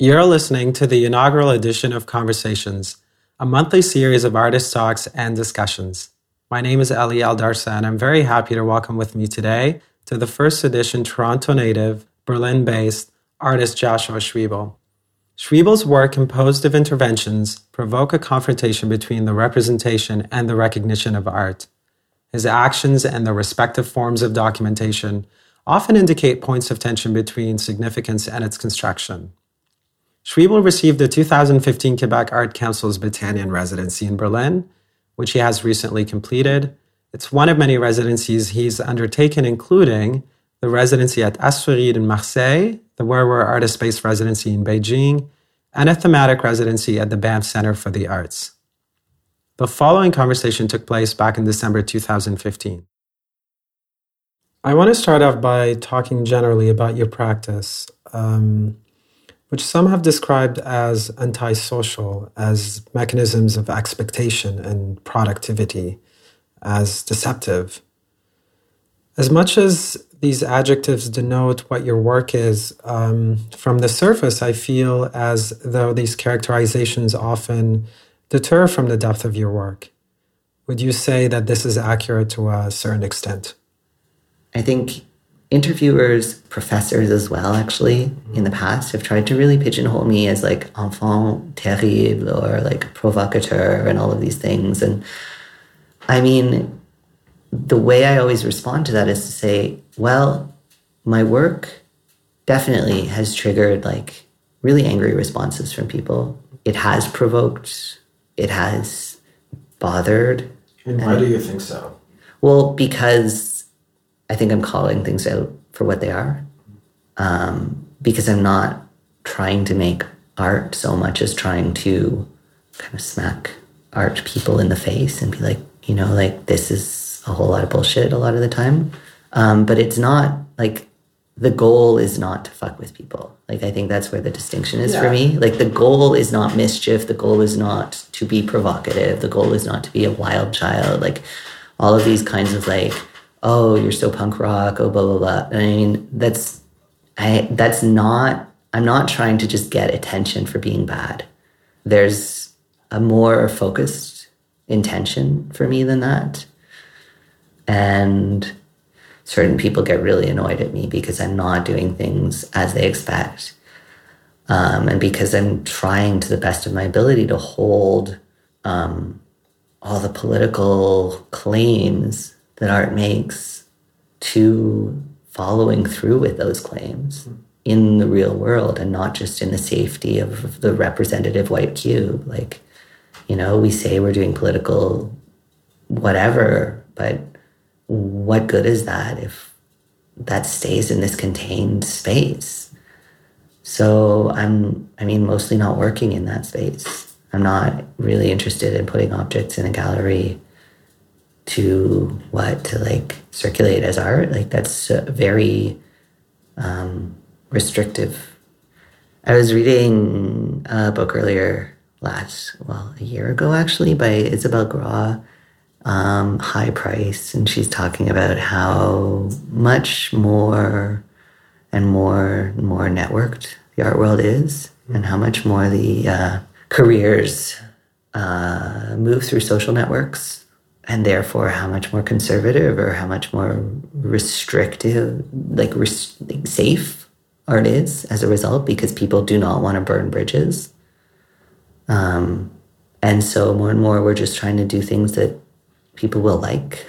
You're listening to the inaugural edition of Conversations, a monthly series of artist talks and discussions. My name is Eli Aldarsa, and I'm very happy to welcome with me today to the first edition Toronto native, Berlin based artist Joshua Schwebel. Schwebel's work composed of interventions provoke a confrontation between the representation and the recognition of art. His actions and the respective forms of documentation often indicate points of tension between significance and its construction. Schwebel received the 2015 Quebec Art Council's Bethanien residency in Berlin, which he has recently completed. It's one of many residencies he's undertaken, including the residency at Astérides in Marseille, the Where Artist Space residency in Beijing, and a thematic residency at the Banff Center for the Arts. The following conversation took place back in December 2015. I want to start off by talking generally about your practice. Um, which some have described as antisocial, as mechanisms of expectation and productivity, as deceptive. As much as these adjectives denote what your work is, um, from the surface, I feel as though these characterizations often deter from the depth of your work. Would you say that this is accurate to a certain extent? I think interviewers, professors as well, actually, in the past have tried to really pigeonhole me as like enfant terrible or like provocateur and all of these things. And I mean, the way I always respond to that is to say, well, my work definitely has triggered like really angry responses from people. It has provoked, it has bothered. And why do you think so? Well, because I think I'm calling things out for what they are um, because I'm not trying to make art so much as trying to kind of smack art people in the face and be like, you know, like this is a whole lot of bullshit a lot of the time. Um, but it's not like the goal is not to fuck with people. Like I think that's where the distinction is yeah. for me. Like the goal is not mischief. The goal is not to be provocative. The goal is not to be a wild child. Like all of these kinds of like oh, you're so punk rock, oh, blah, blah, blah. I mean, that's, I, that's not, I'm not trying to just get attention for being bad. There's a more focused intention for me than that. And certain people get really annoyed at me because I'm not doing things as they expect. Um, and because I'm trying to the best of my ability to hold um, all the political claims that art makes to following through with those claims hmm. in the real world and not just in the safety of the representative white cube. Like, you know, we say we're doing political whatever, but what good is that if that stays in this contained space? So I'm, I mean, mostly not working in that space. I'm not really interested in putting objects in a gallery to what to like circulate as art? Like that's very um, restrictive. I was reading a book earlier last well a year ago actually by Isabelle Graw um, high price and she's talking about how much more and more and more networked the art world is and how much more the uh, careers uh, move through social networks and therefore how much more conservative or how much more restrictive, like, res- like safe art is as a result, because people do not want to burn bridges. Um, and so more and more, we're just trying to do things that people will like,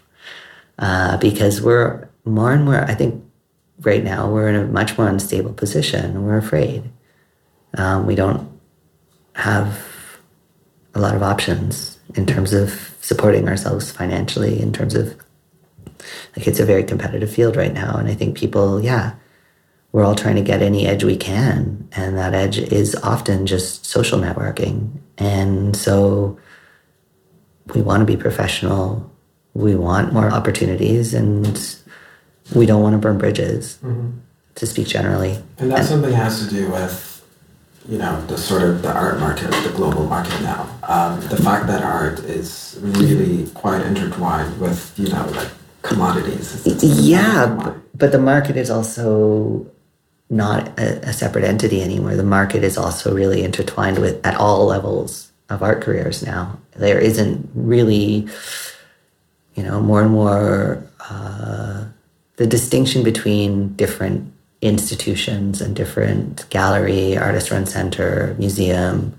uh, because we're more and more. I think right now we're in a much more unstable position. We're afraid. Um, we don't have a lot of options in terms of supporting ourselves financially in terms of like it's a very competitive field right now. And i think people yeah we're all trying to get any edge we can. And that edge is often just social networking. And so we want to be professional. We want more opportunities. And we don't want to burn bridges mm-hmm. to speak generally. And that's and, something that has to do with you know the sort of the art market, the global market now. Um, the fact that art is really quite intertwined with you know like commodities. yeah, but the market is also not a, a, separate entity anymore. The market is also really intertwined with at all levels of art careers now. There isn't really, you know, more and more uh, the distinction between different institutions and different gallery, artist run center, museum,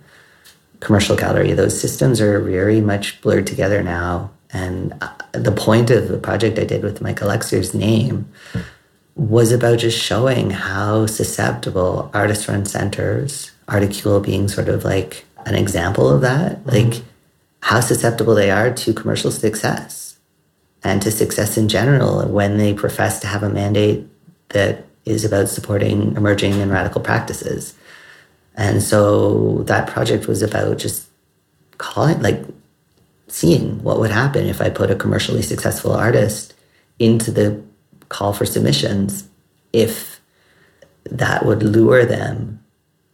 commercial gallery. Those systems are very much blurred together now. And uh, the point of the project I did with Michael Exer's name was about just showing how susceptible artist run centers, Articule being sort of like an example of that, mm-hmm. like how susceptible they are to commercial success and to success in general when they profess to have a mandate that is about supporting emerging and radical practices. And so that project was about just calling, like seeing what would happen if I put a commercially successful artist into the call for submissions, if that would lure them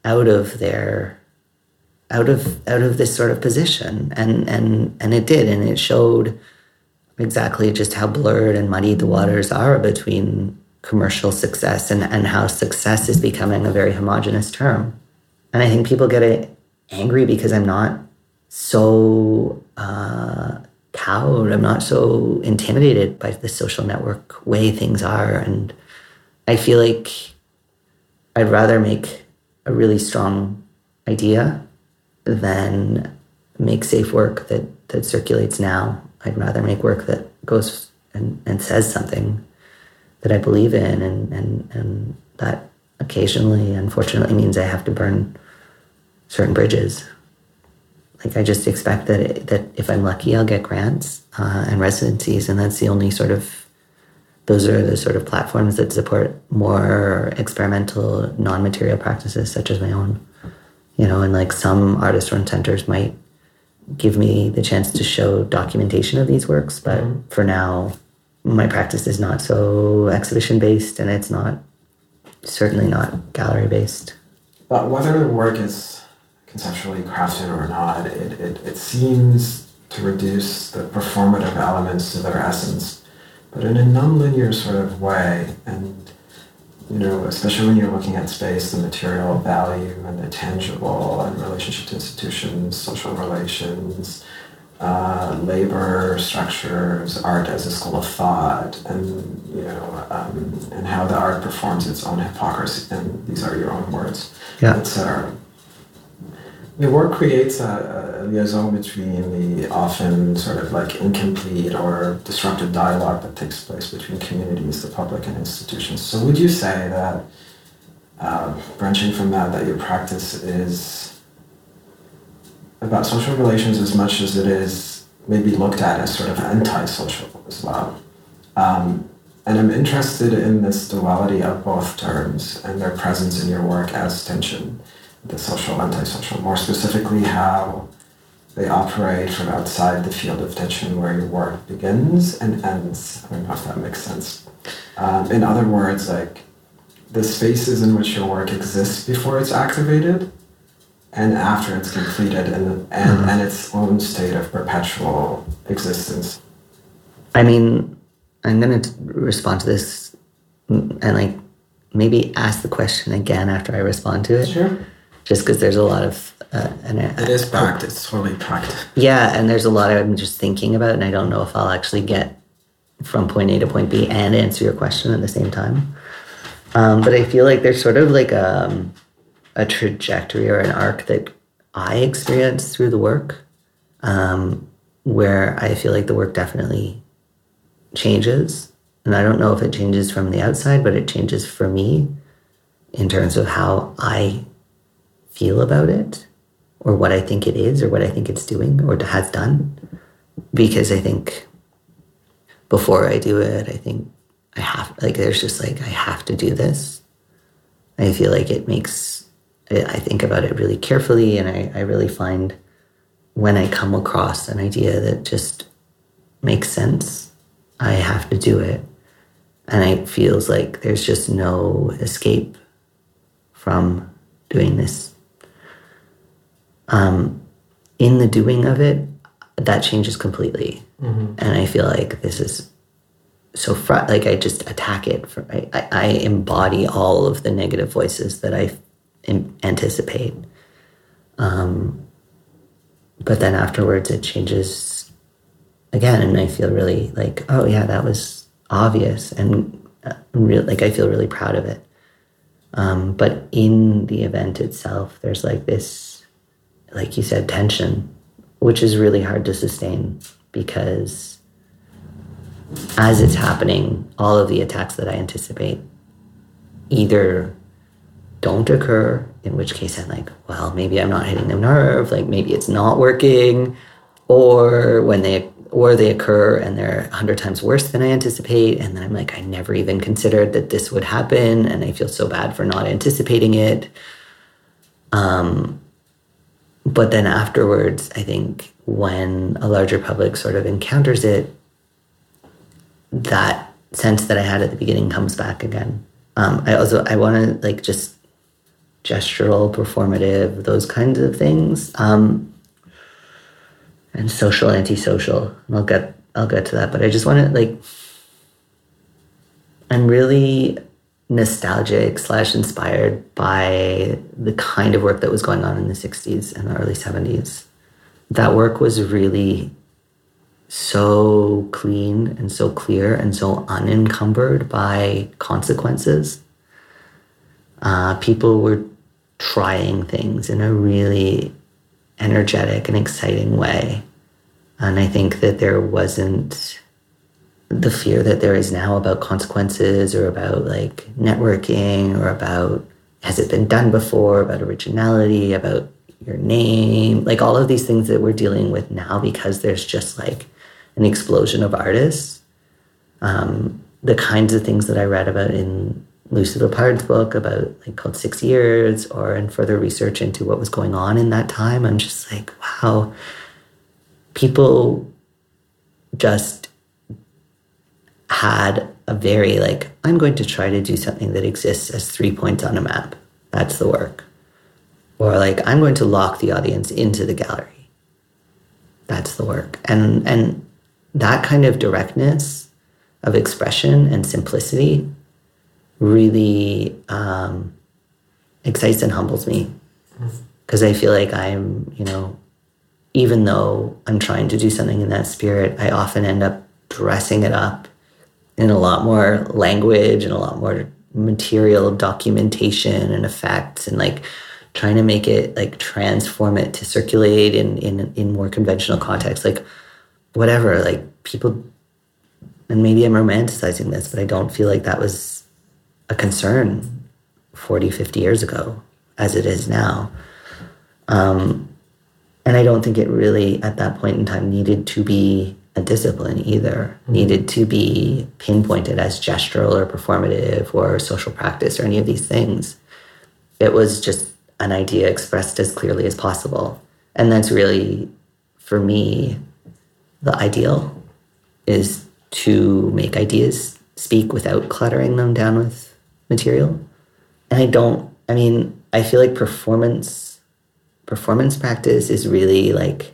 out of their out of out of this sort of position and and and it did and it showed exactly just how blurred and muddy the waters are between commercial success and, and how success is becoming a very homogenous term. And I think people get it angry because I'm not so uh, cowed. I'm not so intimidated by the social network way things are. And I feel like I'd rather make a really strong idea than make safe work that, that circulates now. I'd rather make work that goes and, and says something that I believe in, and, and, and that occasionally, unfortunately, means I have to burn certain bridges. Like I just expect that it, that if I'm lucky, I'll get grants uh, and residencies, and that's the only sort of those are the sort of platforms that support more experimental, non-material practices such as my own. You know, and like some artist-run centers might give me the chance to show documentation of these works, but mm-hmm. for now, my practice is not so exhibition based and it's not certainly not gallery based. But whether the work is conceptually crafted or not, it, it, it seems to reduce the performative elements to their essence, but in a nonlinear sort of way. And, you know, especially when you're looking at space, the material value and the tangible and relationship to institutions, social relations, uh, labor structures, art as a school of thought, and you know, um, and how the art performs its own hypocrisy. And these are your own words, yeah. etc. Your work creates a, a, liaison between the often sort of like incomplete or disruptive dialogue that takes place between communities, the public, and institutions. So, would you say that, uh, branching from that, that your practice is about social relations as much as it is maybe looked at as sort of anti-social as well. Um, and I'm interested in this duality of both terms and their presence in your work as tension, the social, antisocial, more specifically how they operate from outside the field of tension where your work begins and ends. I don't know if that makes sense. Um, in other words, like the spaces in which your work exists before it's activated and after it's completed and, and, mm-hmm. and its own state of perpetual existence. I mean, I'm going to respond to this and like maybe ask the question again after I respond to it. Sure. Just because there's a lot of. Uh, and it is packed. It's totally packed. Yeah, and there's a lot I'm just thinking about, and I don't know if I'll actually get from point A to point B and answer your question at the same time. Um, but I feel like there's sort of like a. Um, a trajectory or an arc that I experienced through the work, um, where I feel like the work definitely changes. And I don't know if it changes from the outside, but it changes for me in terms of how I feel about it, or what I think it is, or what I think it's doing, or has done. Because I think before I do it, I think I have, like, there's just like, I have to do this. I feel like it makes I think about it really carefully, and I, I really find when I come across an idea that just makes sense, I have to do it. And it feels like there's just no escape from doing this. Um, in the doing of it, that changes completely. Mm-hmm. And I feel like this is so fr- like I just attack it. For, I, I embody all of the negative voices that I anticipate. Um, but then afterwards, it changes again, and I feel really like, oh yeah, that was obvious, and uh, like I feel really proud of it. Um, but in the event itself, there's like this, like you said, tension, which is really hard to sustain because as it's happening, all of the attacks that I anticipate either don't occur, in which case I'm like, well, maybe I'm not hitting the nerve, like maybe it's not working, or when they or they occur and they're a hundred times worse than I anticipate, and then I'm like, I never even considered that this would happen, and I feel so bad for not anticipating it. Um, but then afterwards, I think when a larger public sort of encounters it, that sense that I had at the beginning comes back again. Um, I also I want to like just gestural, performative, those kinds of things, um, and social, antisocial. I'll get I'll get to that, but I just want to like. I'm really nostalgic slash inspired by the kind of work that was going on in the 60s and the early 70s. That work was really so clean and so clear and so unencumbered by consequences. Uh, people were trying things in a really energetic and exciting way. And I think that there wasn't the fear that there is now about consequences or about like networking or about has it been done before, about originality, about your name, like all of these things that we're dealing with now because there's just like an explosion of artists. Um, the kinds of things that I read about in Lucy Lippard's book about like called Six Years, or in further research into what was going on in that time, I'm just like, wow, people just had a very like, I'm going to try to do something that exists as three points on a map. That's the work. Or like, I'm going to lock the audience into the gallery. That's the work. And and that kind of directness of expression and simplicity really um, excites and humbles me. Because I feel like I'm, you know, even though I'm trying to do something in that spirit, I often end up dressing it up in a lot more language and a lot more material documentation and effects and like trying to make it like transform it to circulate in in in more conventional contexts like whatever, like people, and maybe I'm romanticizing this, but I don't feel like that was a concern 40, 50 years ago as it is now. Um, and I don't think it really, at that point in time, needed to be a discipline either, mm-hmm. needed to be pinpointed as gestural or performative or social practice or any of these things. It was just an idea expressed as clearly as possible. And that's really, for me, the ideal is to make ideas speak without cluttering them down with material. And I don't, I mean, I feel like performance performance practice is really like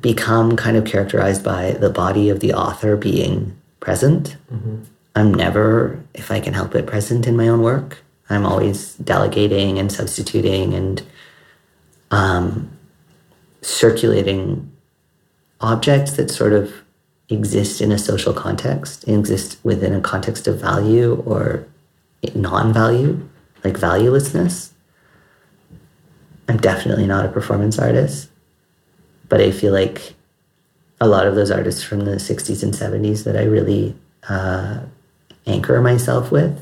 become kind of characterized by the body of the author being present. Mm-hmm. I'm never, if I can help it, present in my own work. I'm always delegating and substituting and um, circulating objects that sort of exist in a social context, exist within a context of value or non value, like valuelessness. I'm definitely not a performance artist, but I feel like a lot of those artists from the 60s and 70s that I really uh, anchor myself with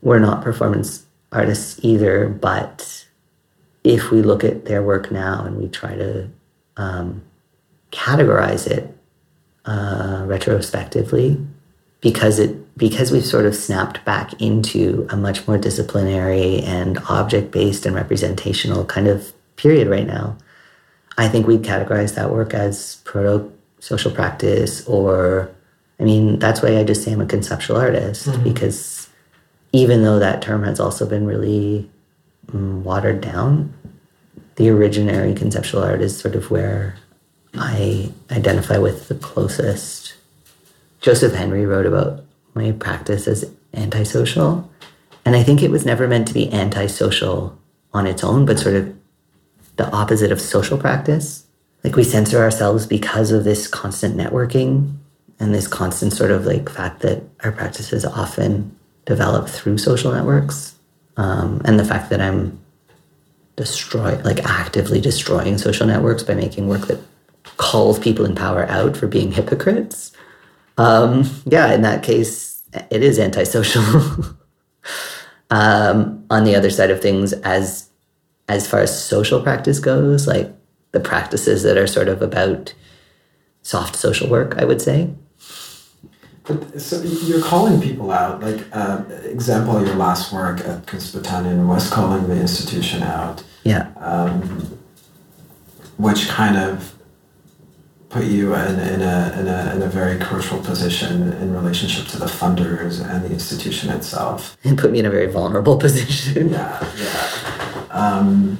were not performance artists either. But if we look at their work now and we try to um, categorize it uh, retrospectively because it because we've sort of snapped back into a much more disciplinary and object based and representational kind of period right now. I think we'd categorize that work as proto social practice or I mean that's why I just say I'm a conceptual artist mm-hmm. because even though that term has also been really um, watered down, the originary conceptual art is sort of where I identify with the closest Joseph Henry wrote about my practice as antisocial. And I think it was never meant to be antisocial on its own, but sort of the opposite of social practice. Like we censor ourselves because of this constant networking and this constant sort of like fact that our practices often develop through social networks. Um, and the fact that I'm destroy like actively destroying social networks by making work that calls people in power out for being hypocrites. Um, yeah, in that case, it is antisocial. um, on the other side of things, as as far as social practice goes, like the practices that are sort of about soft social work, I would say. But so you're calling people out. Like uh, example, your last work at Kunstbotanion was calling the institution out. Yeah. Um, which kind of put you in, in, a, in, a, in a very crucial position in relationship to the funders and the institution itself. It put me in a very vulnerable position. Yeah, yeah. Um,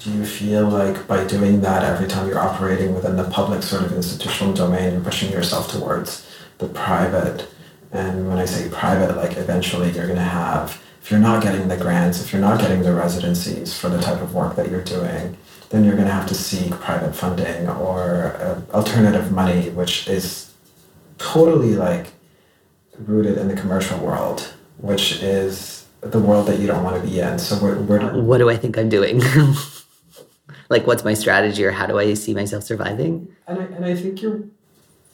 do you feel like by doing that every time you're operating within the public sort of institutional domain, you're pushing yourself towards the private? And when I say private, like eventually you're going to have, if you're not getting the grants, if you're not getting the residencies for the type of work that you're doing, then you're going to have to seek private funding or uh, alternative money, which is totally like rooted in the commercial world, which is the world that you don't want to be in. So where, where do, what do I think I'm doing? like, what's my strategy, or how do I see myself surviving? And I, and I think you're.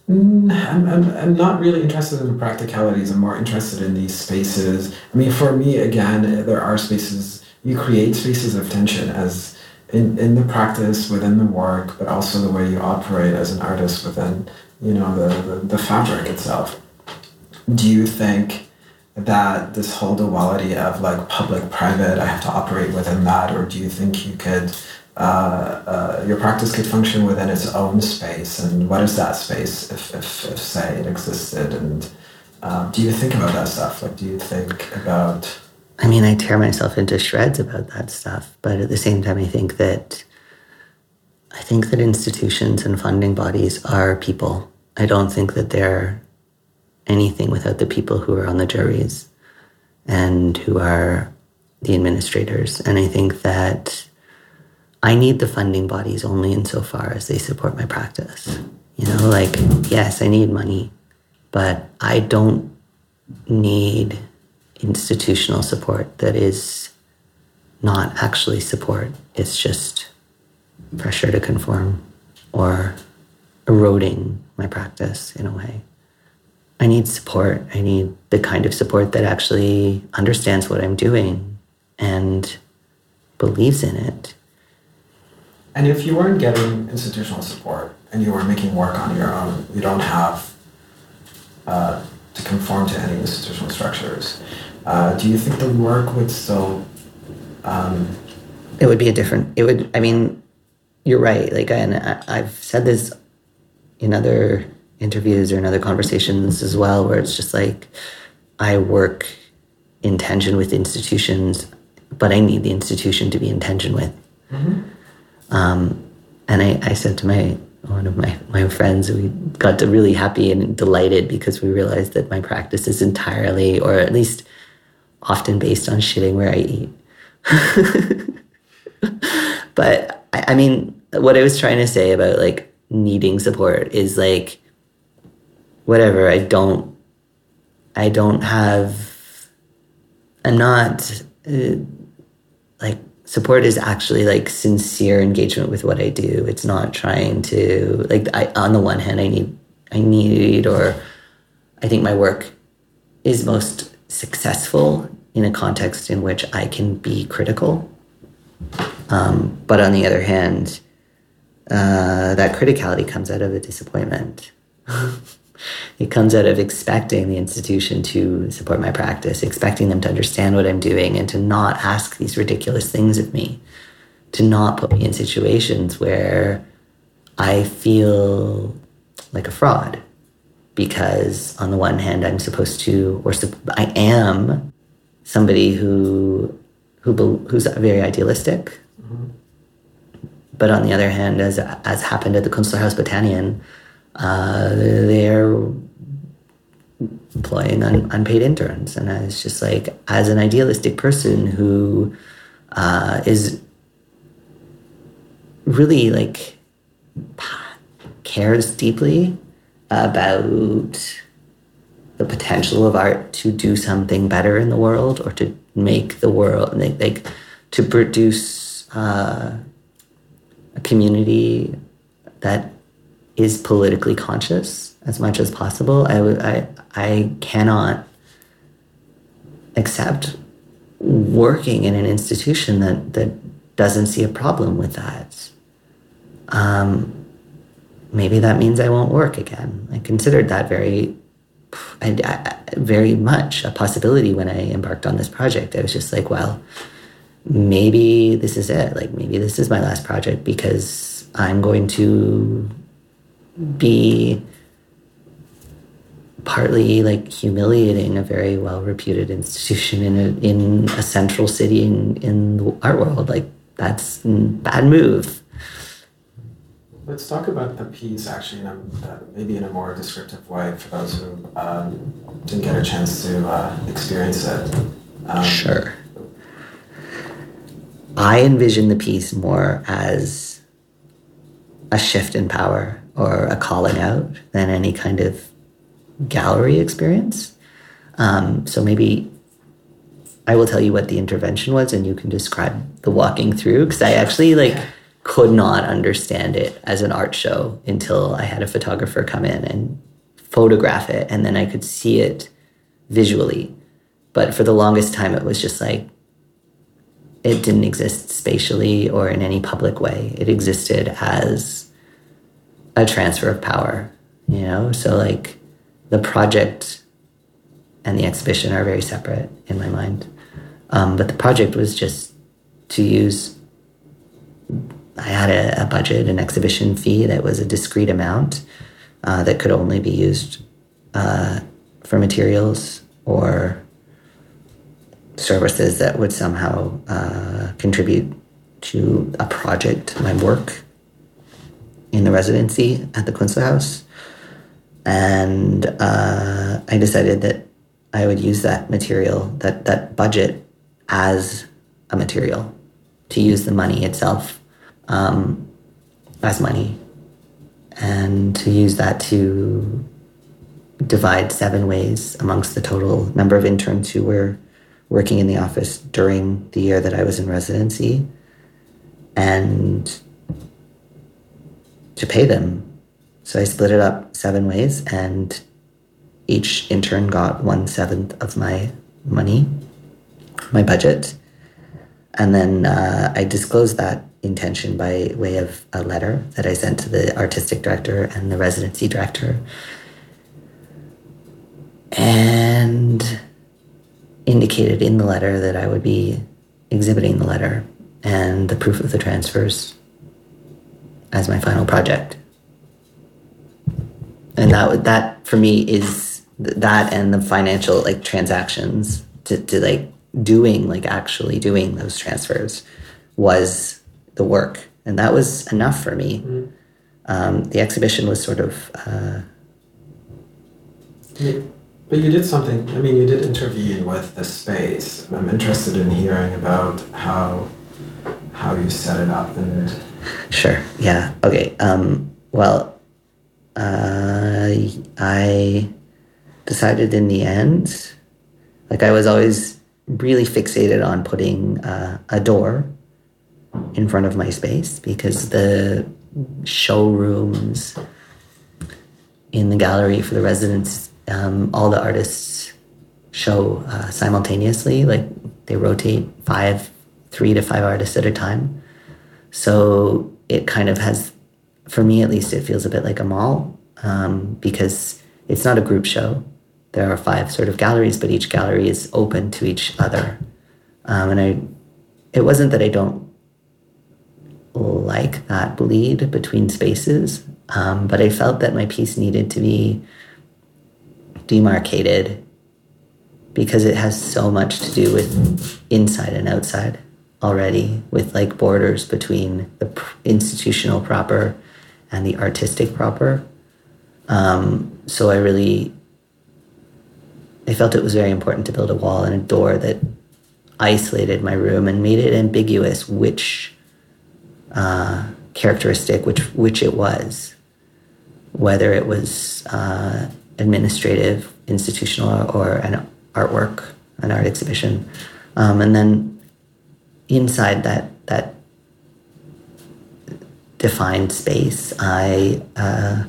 Mm, I'm, I'm, I'm not really interested in the practicalities. I'm more interested in these spaces. I mean, for me, again, there are spaces, you create spaces of tension as in, in the practice, within the work, but also the way you operate as an artist within, you know, the, the, the fabric itself. Do you think that this whole duality of like public private, I have to operate within that, or do you think you could, uh, uh, your practice could function within its own space? And what is that space if, if, if say, it existed? And um, do you think about that stuff? Like, do you think about I mean, I tear myself into shreds about that stuff, but at the same time, I think that I think that institutions and funding bodies are people. I don't think that they're anything without the people who are on the juries and who are the administrators. And I think that I need the funding bodies only insofar as they support my practice. You know, like, yes, I need money, but I don't need institutional support that is not actually support, it's just pressure to conform or eroding my practice in a way. I need support. I need the kind of support that actually understands what I'm doing and believes in it. And if you weren't getting institutional support and you were making work on your own, you don't have uh, to conform to any institutional structures. Uh, do you think the work would still? Um, it would be a different. It would. I mean, you're right. Like, and I, I've said this in other interviews or in other conversations as well, where it's just like I work in tension with institutions, but I need the institution to be in tension with. Mm-hmm. Um, and I, I said to my one of my, my friends, we got to really happy and delighted because we realized that my practice is entirely, or at least often based on shitting where I eat. but I, I mean, what I was trying to say about like needing support is like, whatever, I don't, I don't have, I'm not, uh, like, support is actually like sincere engagement with what I do. It's not trying to like I on the one hand I need I need or I think my work is most successful in a context in which I can be critical. Um, but on the other hand, uh, that criticality comes out of a disappointment. it comes out of expecting the institution to support my practice, expecting them to understand what I'm doing and to not ask these ridiculous things of me, to not put me in situations where I feel like a fraud. Because on the one hand, I'm supposed to, or I am somebody who, who who's very idealistic. But on the other hand, as, as happened at the Kunstlerhaus Bethanien, uh, they're employing un, unpaid interns. And I was just like, as an idealistic person who uh, is really like cares deeply about the potential of art to do something better in the world or to make the world like, like to produce uh, a community that is politically conscious as much as possible. I, I, I cannot accept working in an institution that, that doesn't see a problem with that. Um, maybe that means I won't work again. I considered that very, very much a possibility when I embarked on this project. I was just like, well, maybe this is it. Like maybe this is my last project because I'm going to be partly like humiliating a very well reputed institution in a, in a central city in, in the art world. Like that's bad move. Let's talk about the piece actually, in a, uh, maybe in a more descriptive way for those who um, didn't get a chance to uh, experience it. Um, sure. I envision the piece more as a shift in power or a calling out than any kind of gallery experience. Um, so maybe I will tell you what the intervention was, and you can describe the walking through because I actually like could not understand it as an art show until I had a photographer come in and photograph it, and then I could see it visually. But for the longest time, it was just like it didn't exist spatially or in any public way. It existed as a transfer of power, you know? So, like, the project and the exhibition are very separate in my mind. Um, but the project was just to use, I had a, a, budget, an exhibition fee that was a discrete amount uh, that could only be used uh, for materials or services that would somehow uh, contribute to a project, my work in the residency at the Kunstlerhaus. And uh, I decided that I would use that material, that, that budget, as a material, to use the money itself um, as money, and to use that to divide seven ways amongst the total number of interns who were working in the office during the year that I was in residency and to pay them. So I split it up seven ways, and each intern got one seventh of my money, my budget. And then uh, I disclosed that intention by way of a letter that I sent to the artistic director and the residency director. And indicated in the letter that I would be exhibiting the letter and the proof of the transfers as my final project. And that that for me is that and the financial like transactions to, to like doing like actually doing those transfers was the work and that was enough for me. Mm-hmm. Um, the exhibition was sort of. Uh, but you did something, I mean, you did intervene with the space. I'm interested in hearing about how how you set it up and Sure. Yeah. Okay. Um, well, uh, I decided in the end, like I was always really fixated on putting uh, a door in front of my space because the showrooms in the gallery for the residents um, all the artists show uh, simultaneously. Like they rotate five, three to five artists at a time. So it kind of has, for me at least, it feels a bit like a mall um, because it's not a group show. There are five sort of galleries, but each gallery is open to each other. Um, and I, it wasn't that I don't like that bleed between spaces, um, but I felt that my piece needed to be demarcated because it has so much to do with inside and outside already with like borders between the institutional proper and the artistic proper. Um, so i really I felt it was very important to build a wall and a door that isolated my room and made it ambiguous which uh, characteristic, which which it was, whether it was uh, administrative, institutional, or an artwork, an art exhibition, um, and then inside that that defined space, I uh,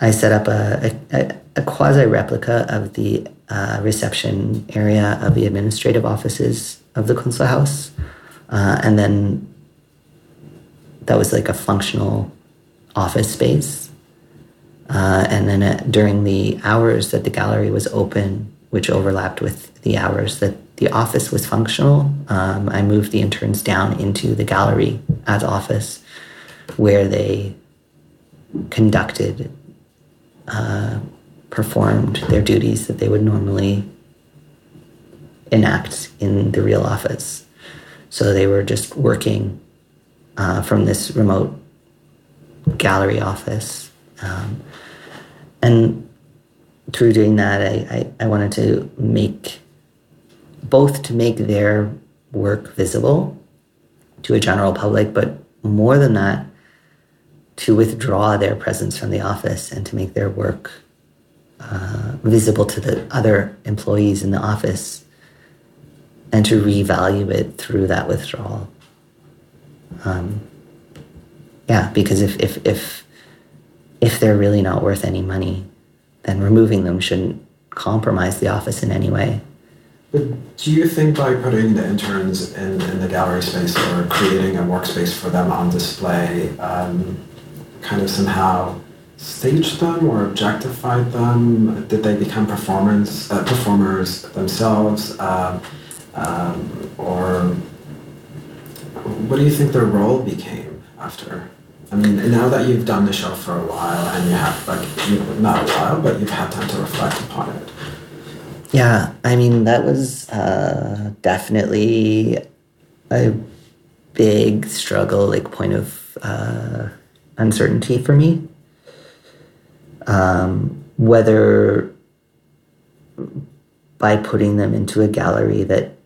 I set up a, a, a quasi replica of the uh, reception area of the administrative offices of the Kunstlerhaus. Uh, and then that was like a functional office space. Uh, and then uh, during the hours that the gallery was open, which overlapped with the hours that the office was functional, um, I moved the interns down into the gallery as office where they conducted uh, performed their duties that they would normally enact in the real office. So they were just working uh, from this remote gallery office. Um, and through doing that, I, I, I wanted to make both to make their work visible to a general public, but more than that, to withdraw their presence from the office and to make their work uh, visible to the other employees in the office and to revalue it through that withdrawal. Um, yeah, because if, if, if, if they're really not worth any money, then removing them shouldn't compromise the office in any way. But do you think by putting the interns in, in the gallery space or creating a workspace for them on display, um, kind of somehow staged them or objectified them? Did they become performance uh, performers themselves, um, um, or what do you think their role became after? I mean, now that you've done the show for a while and you have like you not a while, but you've had time to reflect upon it. Yeah, I mean that was uh, definitely a big struggle, like point of uh, uncertainty for me um, whether by putting them into a gallery that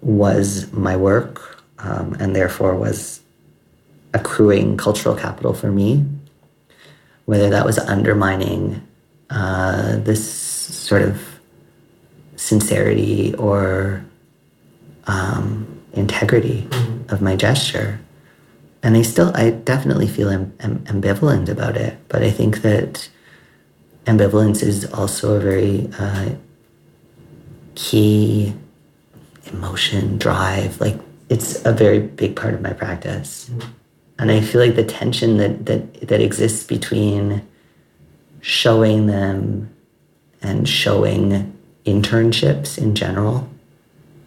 was my work um, and therefore was accruing cultural capital for me, whether that was undermining uh, this sort of sincerity or um, integrity mm-hmm. of my gesture and I still, I definitely feel am, am, ambivalent about it. But I think that ambivalence is also a very uh, key emotion, drive. Like it's a very big part of my practice, mm-hmm. and I feel like the tension that that that exists between showing them and showing internships in general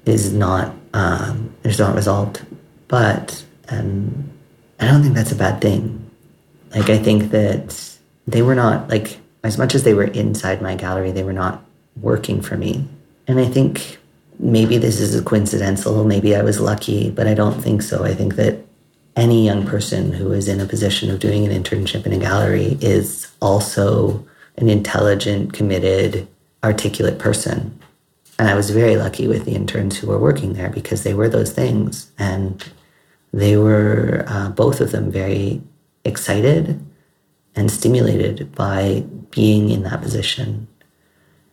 is not um, is not resolved, but and I don't think that's a bad thing. Like, I think that they were not, like, as much as they were inside my gallery, they were not working for me. And I think maybe this is a coincidental, maybe I was lucky, but I don't think so. I think that any young person who is in a position of doing an internship in a gallery is also an intelligent, committed, articulate person. And I was very lucky with the interns who were working there because they were those things. And they were uh, both of them very excited and stimulated by being in that position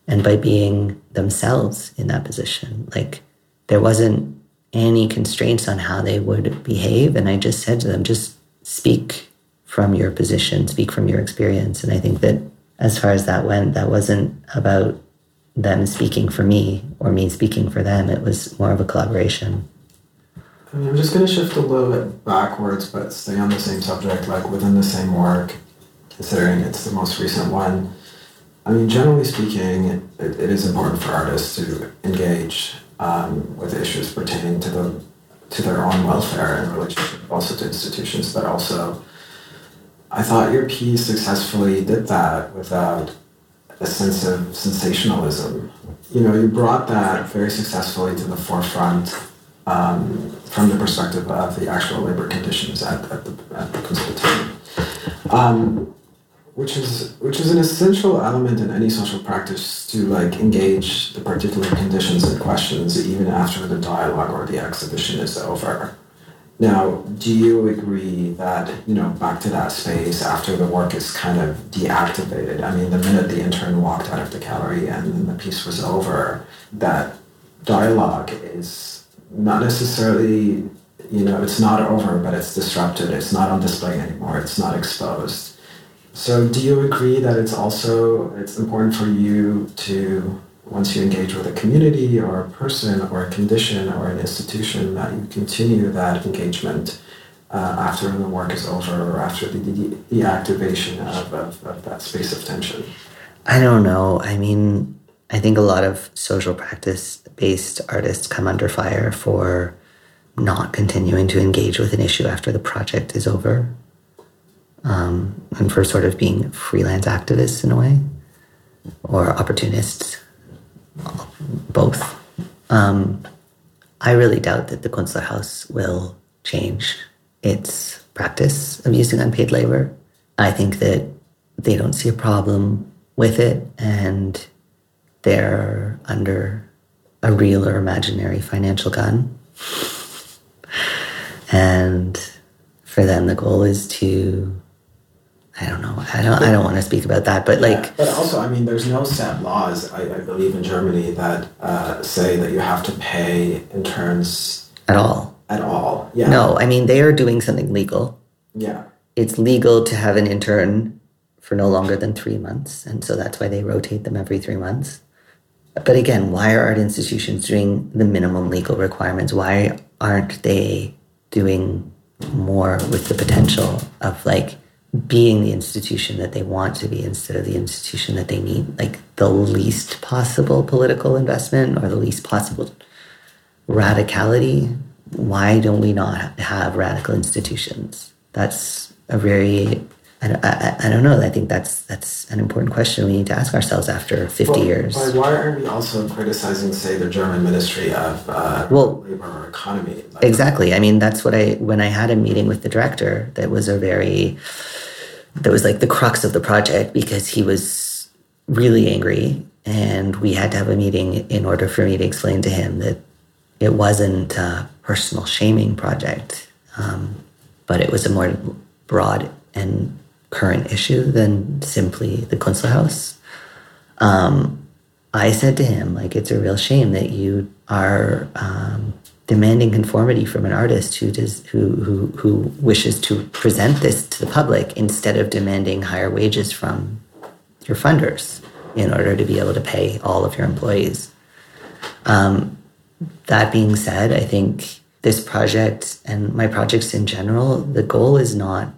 and by being themselves in that position. Like there wasn't any constraints on how they would behave. And I just said to them, just speak from your position, speak from your experience. And I think that as far as that went, that wasn't about them speaking for me or me speaking for them. It was more of a collaboration. I mean, I'm just going to shift a little bit backwards, but stay on the same subject, like within the same work, considering it's the most recent one. I mean, generally speaking, it, it is important for artists to engage um, with issues pertaining to the to their own welfare and relationship also to institutions, but also I thought your piece successfully did that without a sense of sensationalism. You know, you brought that very successfully to the forefront um, from the perspective of the actual labor conditions at, at the, at the Kunstbetrieb. Um, which is which is an essential element in any social practice to like engage the particular conditions and questions even after the dialogue or the exhibition is over. Now, do you agree that, you know, back to that space after the work is kind of deactivated? I mean, the minute the intern walked out of the gallery and the piece was over, that dialogue is not necessarily, you know, it's not over, but it's disrupted. It's not on display anymore. It's not exposed. So do you agree that it's also, it's important for you to once you engage with a community or a person or a condition or an institution, that you continue that engagement uh, after the work is over or after the, the activation of, of, of that space of tension? I don't know. I mean, I think a lot of social practice based artists come under fire for not continuing to engage with an issue after the project is over um, and for sort of being freelance activists in a way or opportunists both. Um, I really doubt that the Kunstlerhaus will change its practice of using unpaid labor. I think that they don't see a problem with it and they're under a real or imaginary financial gun. And for them, the goal is to I don't know. I don't. I don't want to speak about that. But like, yeah, but also, I mean, there's no set laws. I, I believe in Germany that uh, say that you have to pay interns at all. At all. Yeah. No, I mean they are doing something legal. Yeah. It's legal to have an intern for no longer than three months, and so that's why they rotate them every three months. But again, why are art institutions doing the minimum legal requirements? Why aren't they doing more with the potential of like being the institution that they want to be instead of the institution that they need, like the least possible political investment or the least possible radicality. Why don't we not have radical institutions? That's a very I, I, I don't know. I think that's that's an important question we need to ask ourselves after 50 well, years. Why aren't we also criticizing, say, the German Ministry of uh, well, Labor or Economy? Like, exactly. I mean, that's what I, when I had a meeting with the director, that was a very, that was like the crux of the project because he was really angry and we had to have a meeting in order for me to explain to him that it wasn't a personal shaming project um, but it was a more broad and current issue than simply the Kunstlerhaus. Um, I said to him, like, it's a real shame that you are um, demanding conformity from an artist who does who who who wishes to present this to the public instead of demanding higher wages from your funders in order to be able to pay all of your employees. Um, that being said, I think this project and my projects in general, the goal is not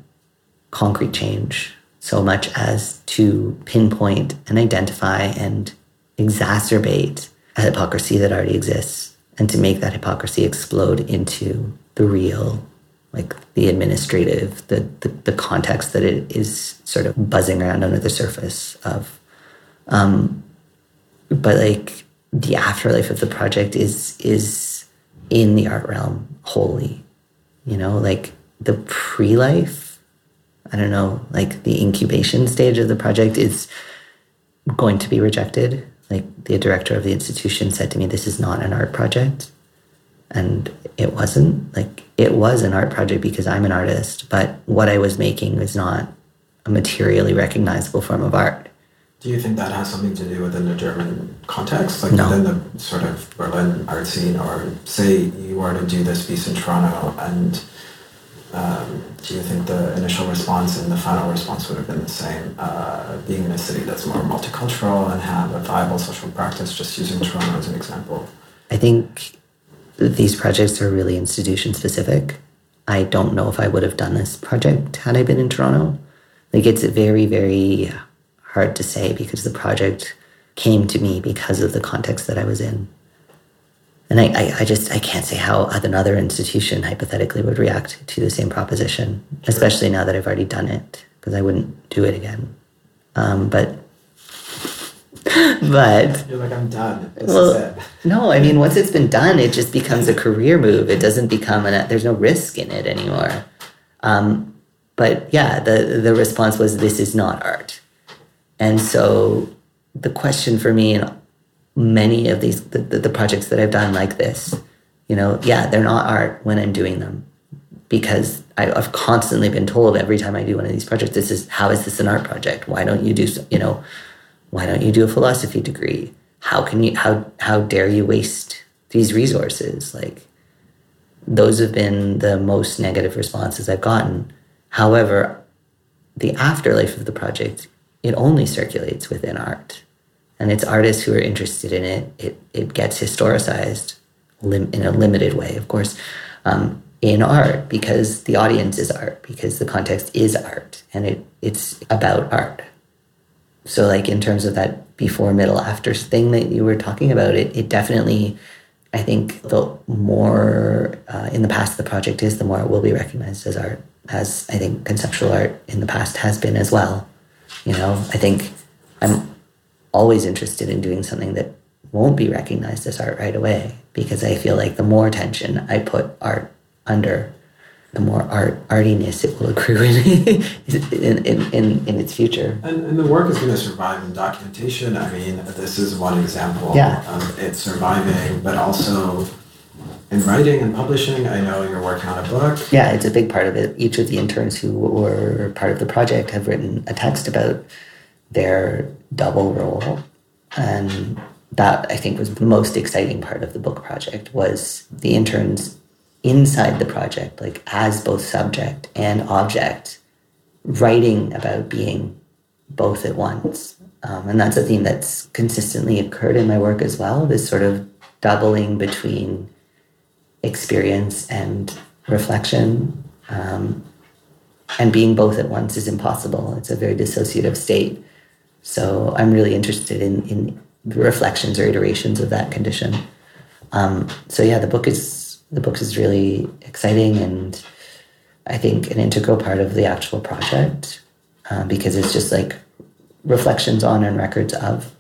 concrete change so much as to pinpoint and identify and exacerbate a hypocrisy that already exists and to make that hypocrisy explode into the real like the administrative the, the, the context that it is sort of buzzing around under the surface of. Um, but like the afterlife of the project is is in the art realm wholly you know? Like the pre-life i don't know like the incubation stage of the project is going to be rejected like the director of the institution said to me, this is not an art project. And it wasn't. Like it was an art project because I'm an artist, but what I was making was not a materially recognizable form of art. Do you think that has something to do within the German context, like no. within the sort of Berlin art scene, or say you were to do this piece in Toronto and um, do you think the initial response and the final response would have been the same? Uh, being in a city that's more multicultural and have a viable social practice, just using Toronto as an example? I think these projects are really institution specific. I don't know if I would have done this project had I been in Toronto. Like it's very, very hard to say because the project came to me because of the context that I was in. And I, I, I, just I can't say how another institution hypothetically would react to the same proposition, especially now that I've already done it, because I wouldn't do it again. Um, but but you're like I'm done. This well, no, I mean once it's been done, it just becomes a career move. It doesn't become an. There's no risk in it anymore. Um, but yeah, the the response was this is not art. And so the question for me in many of these the, the, the projects that I've done like this, you know, yeah, they're not art when I'm doing them because I, have constantly been told every time I do one of these projects, this is how is this an art project? Why don't you do you know, why don't you do a philosophy degree? How can you how how dare you waste these resources? Like those have been the most negative responses I've gotten. However, the afterlife of the project, it only circulates within art. And it's artists who are interested in it. It, it gets historicized lim- in a limited way, of course, um, in art because the audience is art, because the context is art, and it, it's about art. So, like in terms of that before, middle, after thing that you were talking about, it, it definitely I think the more uh, in the past the project is, the more it will be recognized as art, as I think conceptual art in the past has been as well. You know, I think I'm always interested in doing something that won't be recognized as art right away because I feel like the more attention I put art under, the more art artiness it will accrue in in, in, in, in, its future. And, and the work is going to survive in documentation. I mean, this is one example. Yeah. Of it surviving, but also in writing and publishing. I know you're working on a book. Yeah, it's a big part of it. Each of the interns who were part of the project have written a text about their double role, and that I think was the most exciting part of the book project was the interns inside the project, like as both subject and object, writing about being both at once. Um, and that's a theme that's consistently occurred in my work as well this sort of doubling between experience and reflection. Um, and being both at once is impossible. It's a very dissociative state. So I'm really interested in, in the reflections or iterations of that condition. Um, so yeah, the book is the book is really exciting and I think an integral part of the actual project uh, because it's just like reflections on and records of,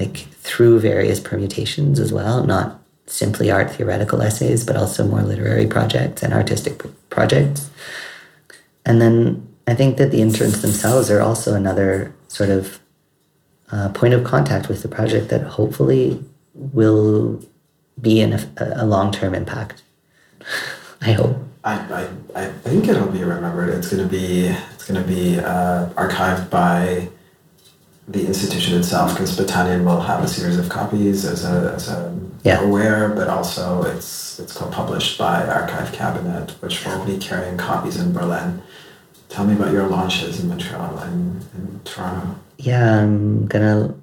like through various permutations as well, not simply art theoretical essays, but also more literary projects and artistic projects. And then I think that the interns themselves are also another sort of uh, point of contact with the project that hopefully will be in a, a long term impact. I hope. I, I, I think it'll be remembered. It's gonna be it's gonna be uh, archived by the institution itself because Bethanien will have a series of copies as a, as a yeah. aware, but also it's it's co-published by Archive Kabinett, which will be carrying copies in Berlin. Tell me about your launches in Montreal and in Toronto. Yeah, I'm gonna.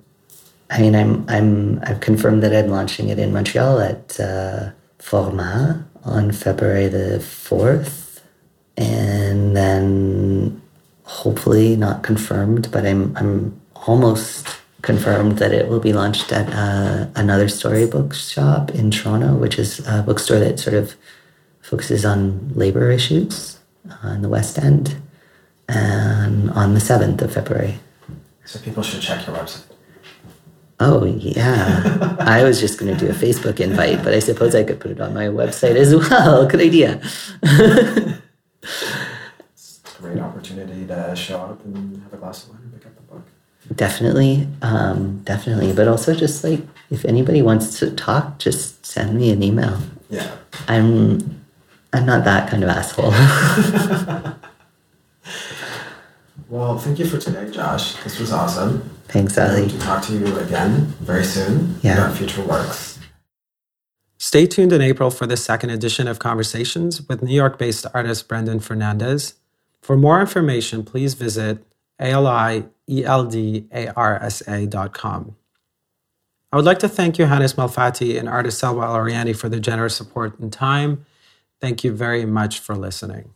I mean, I'm I'm I've confirmed that I'm launching it in Montreal at uh, Format on February the 4th. And then hopefully not confirmed, but I'm, I'm almost confirmed that it will be launched at uh, Another Story Bookshop in Toronto, which is a bookstore that sort of focuses on labor issues uh, in the West End, and on the 7th of February. So people should check your website. Oh, yeah. I was just going to do a Facebook invite, but I suppose I could put it on my website as well. Good idea. it's a great opportunity to show up and have a glass of wine and pick up the book. Definitely. Um, definitely. But also, just like if anybody wants to talk, just send me an email. Yeah. I'm. I'm not that kind of asshole. well, thank you for today, Josh. This was awesome. Thanks, Ali. To talk to you again very soon yeah. about future works. Stay tuned in April for the second edition of Conversations with New York based artist Brendan Fernandes. For more information, please visit alieldarsa.com. I would like to thank Johannes Malfatti and artist Selwa Aloriani for their generous support and time. Thank you very much for listening.